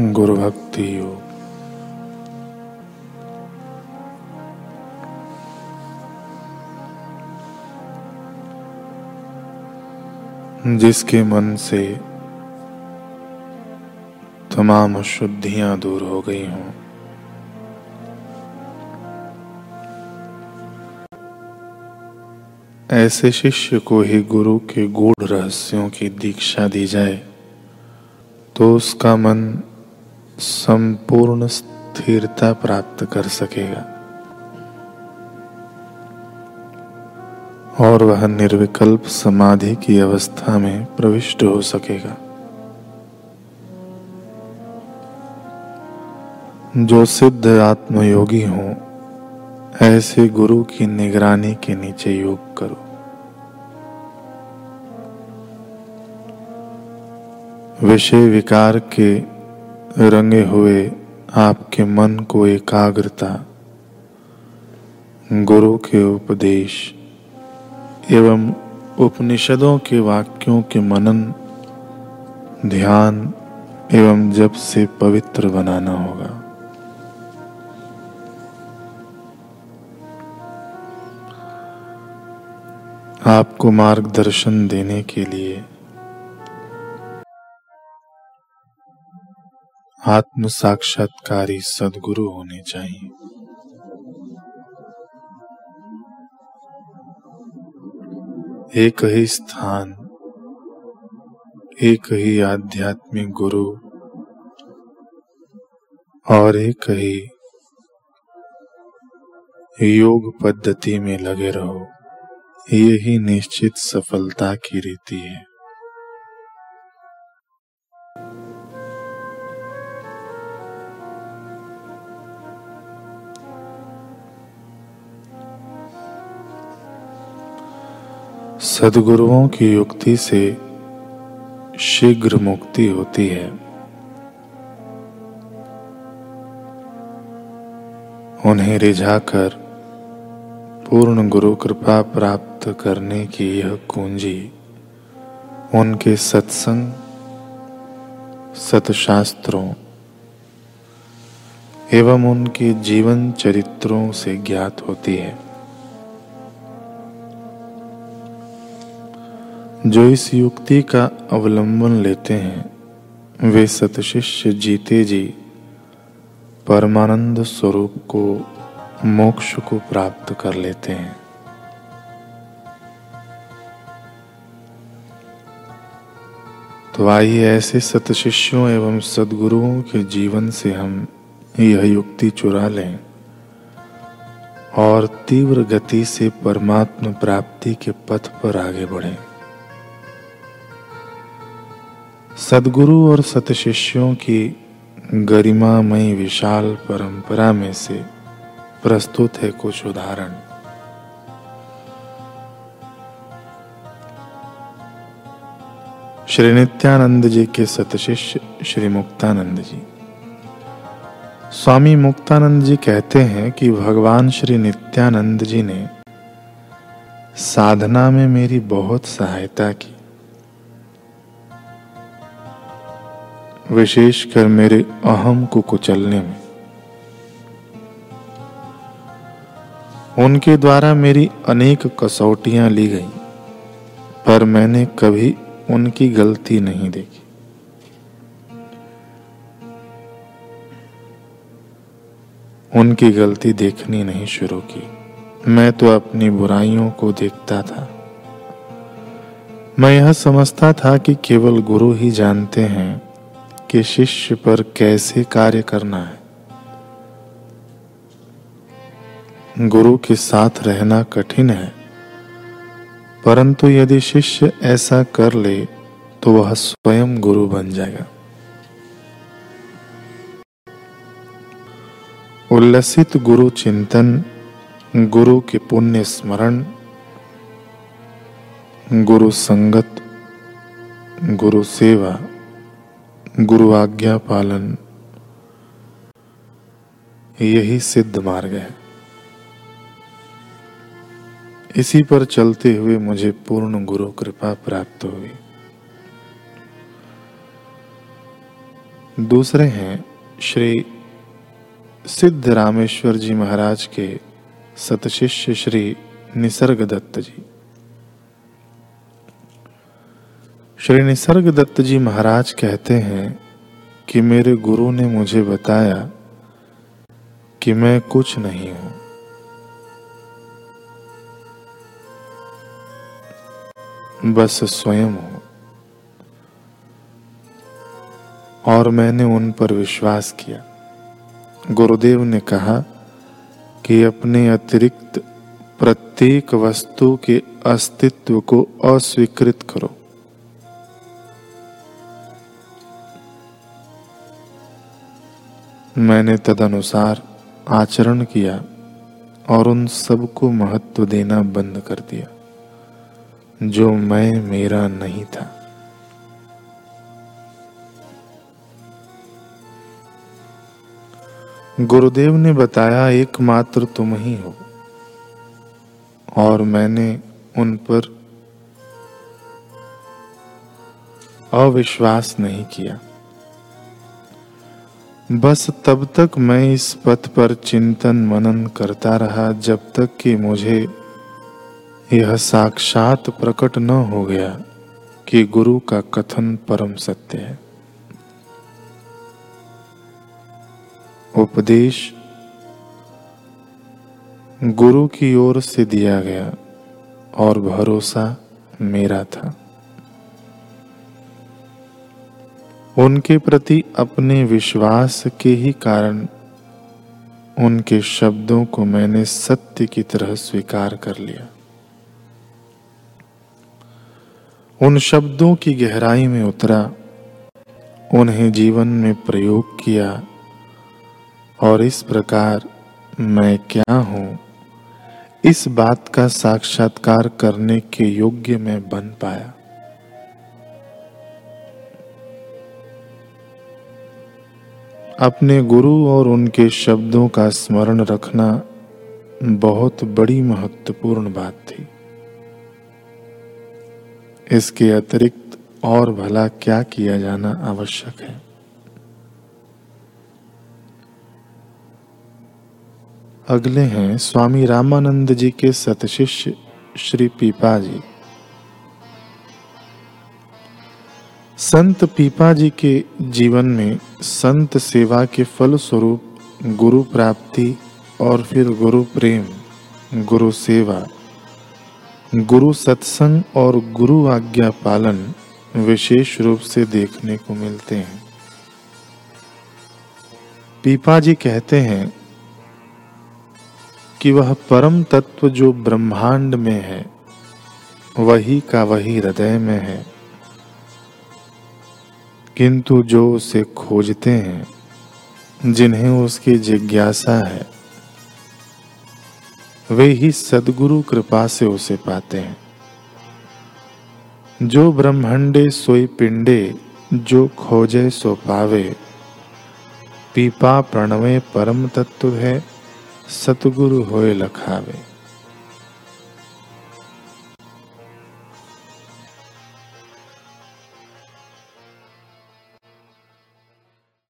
गुरु भक्ति योग। जिसके मन से तमाम अशुद्धियाँ दूर हो गई हों। ऐसे शिष्य को ही गुरु के गूढ़ रहस्यों की दीक्षा दी जाए तो उसका मन संपूर्ण स्थिरता प्राप्त कर सकेगा। और वह निर्विकल्प समाधि की अवस्था में प्रविष्ट हो सकेगा। जो सिद्ध आत्मयोगी हो, ऐसे गुरु की निगरानी के नीचे योग करो। विषय विकार के रंगे हुए आपके मन को एकाग्रता, गुरु के उपदेश एवं उपनिषदों के वाक्यों के मनन, ध्यान एवं जप से पवित्र बनाना होगा। आपको मार्गदर्शन देने के लिए आत्म साक्षात्कारी सदगुरु होने चाहिए। एक ही स्थान, एक ही आध्यात्मिक गुरु और एक ही योग पद्धति में लगे रहो। यही निश्चित सफलता की रीति है। सदगुरुओं की युक्ति से शीघ्र मुक्ति होती है। उन्हें रिझाकर पूर्ण गुरु कृपा प्राप्त करने की यह कुंजी, उनके सत्संग, सतशास्त्रों एवं उनके जीवन चरित्रों से ज्ञात होती है। जो इस युक्ति का अवलंबन लेते हैं, वे सतशिष्य जीते जी, परमानंद स्वरूप को, मोक्ष को प्राप्त कर लेते हैं। तो आइए ऐसे सतशिष्यों एवं सदगुरुओं के जीवन से हम यह युक्ति चुरा लें और तीव्र गति से परमात्म प्राप्ति के पथ पर आगे बढ़ें। सदगुरु और सतशिष्यों की गरिमामयी विशाल परंपरा में से प्रस्तुत है कुछ उदाहरण। श्री नित्यानंद जी के सतशिष्य श्री मुक्तानंद जी। स्वामी मुक्तानंद जी कहते हैं कि भगवान श्री नित्यानंद जी ने साधना में मेरी बहुत सहायता की। विशेषकर मेरे अहम को कुचलने में। उनके द्वारा मेरी अनेक कसौटियाँ ली गई, पर मैंने कभी उनकी गलती नहीं देखी। उनकी गलती देखनी नहीं शुरू की। मैं तो अपनी बुराइयों को देखता था। मैं यह समझता था कि केवल गुरु ही जानते हैं कि शिष्य पर कैसे कार्य करना है? गुरु के साथ रहना कठिन है, परंतु यदि शिष्य ऐसा कर ले तो वह स्वयं गुरु बन जाएगा। उल्लसित गुरु चिंतन, गुरु के पुण्य स्मरण, गुरु संगत, गुरु सेवा। गुरु आज्ञा पालन यही सिद्ध मार्ग है। इसी पर चलते हुए मुझे पूर्ण गुरु कृपा प्राप्त हुई। दूसरे हैं श्री सिद्ध रामेश्वर जी महाराज के सतशिष्य श्री निसर्ग दत्त जी। श्री निसर्ग दत्त जी महाराज कहते हैं कि मेरे गुरु ने मुझे बताया कि मैं कुछ नहीं हूँ। बस स्वयं हूँ। और मैंने उन पर विश्वास किया। गुरुदेव ने कहा कि अपने अतिरिक्त प्रत्येक वस्तु के अस्तित्व को अस्वीकृत करो। मैंने तदनुसार आचरण किया और उन सबको महत्व देना बंद कर दिया, जो मैं मेरा नहीं था। गुरुदेव ने बताया, एकमात्र तुम ही हो, और मैंने उन पर अविश्वास नहीं किया। बस तब तक मैं इस पथ पर चिंतन मनन करता रहा जब तक कि मुझे यह साक्षात प्रकट न हो गया कि गुरु का कथन परम सत्य है। उपदेश गुरु की ओर से दिया गया और भरोसा मेरा था। उनके प्रति अपने विश्वास के ही कारण उनके शब्दों को मैंने सत्य की तरह स्वीकार कर लिया। उन शब्दों की गहराई में उतरा, उन्हें जीवन में प्रयोग किया और इस प्रकार मैं क्या हूँ, इस बात का साक्षात्कार करने के योग्य मैं बन पाया। अपने गुरु और उनके शब्दों का स्मरण रखना बहुत बड़ी महत्वपूर्ण बात थी। इसके अतिरिक्त और भला क्या किया जाना आवश्यक है? अगले हैं स्वामी रामानंद जी के सतशिष्य श्री पीपा जी। संत पीपा जी के जीवन में संत सेवा के फल स्वरूप गुरु प्राप्ति और फिर गुरु प्रेम, गुरु सेवा, गुरु सत्संग और गुरु आज्ञा पालन विशेष रूप से देखने को मिलते हैं। पीपा जी कहते हैं कि वह परम तत्व जो ब्रह्मांड में है, वही का वही हृदय में है। किंतु जो उसे खोजते हैं, जिन्हें उसकी जिज्ञासा है, वे ही सदगुरु कृपा से उसे पाते हैं। जो ब्रह्मंडे सोई पिंडे, जो खोजे सो पावे। पीपा प्रणवे परम तत्व है, सतगुरु होए लखावे।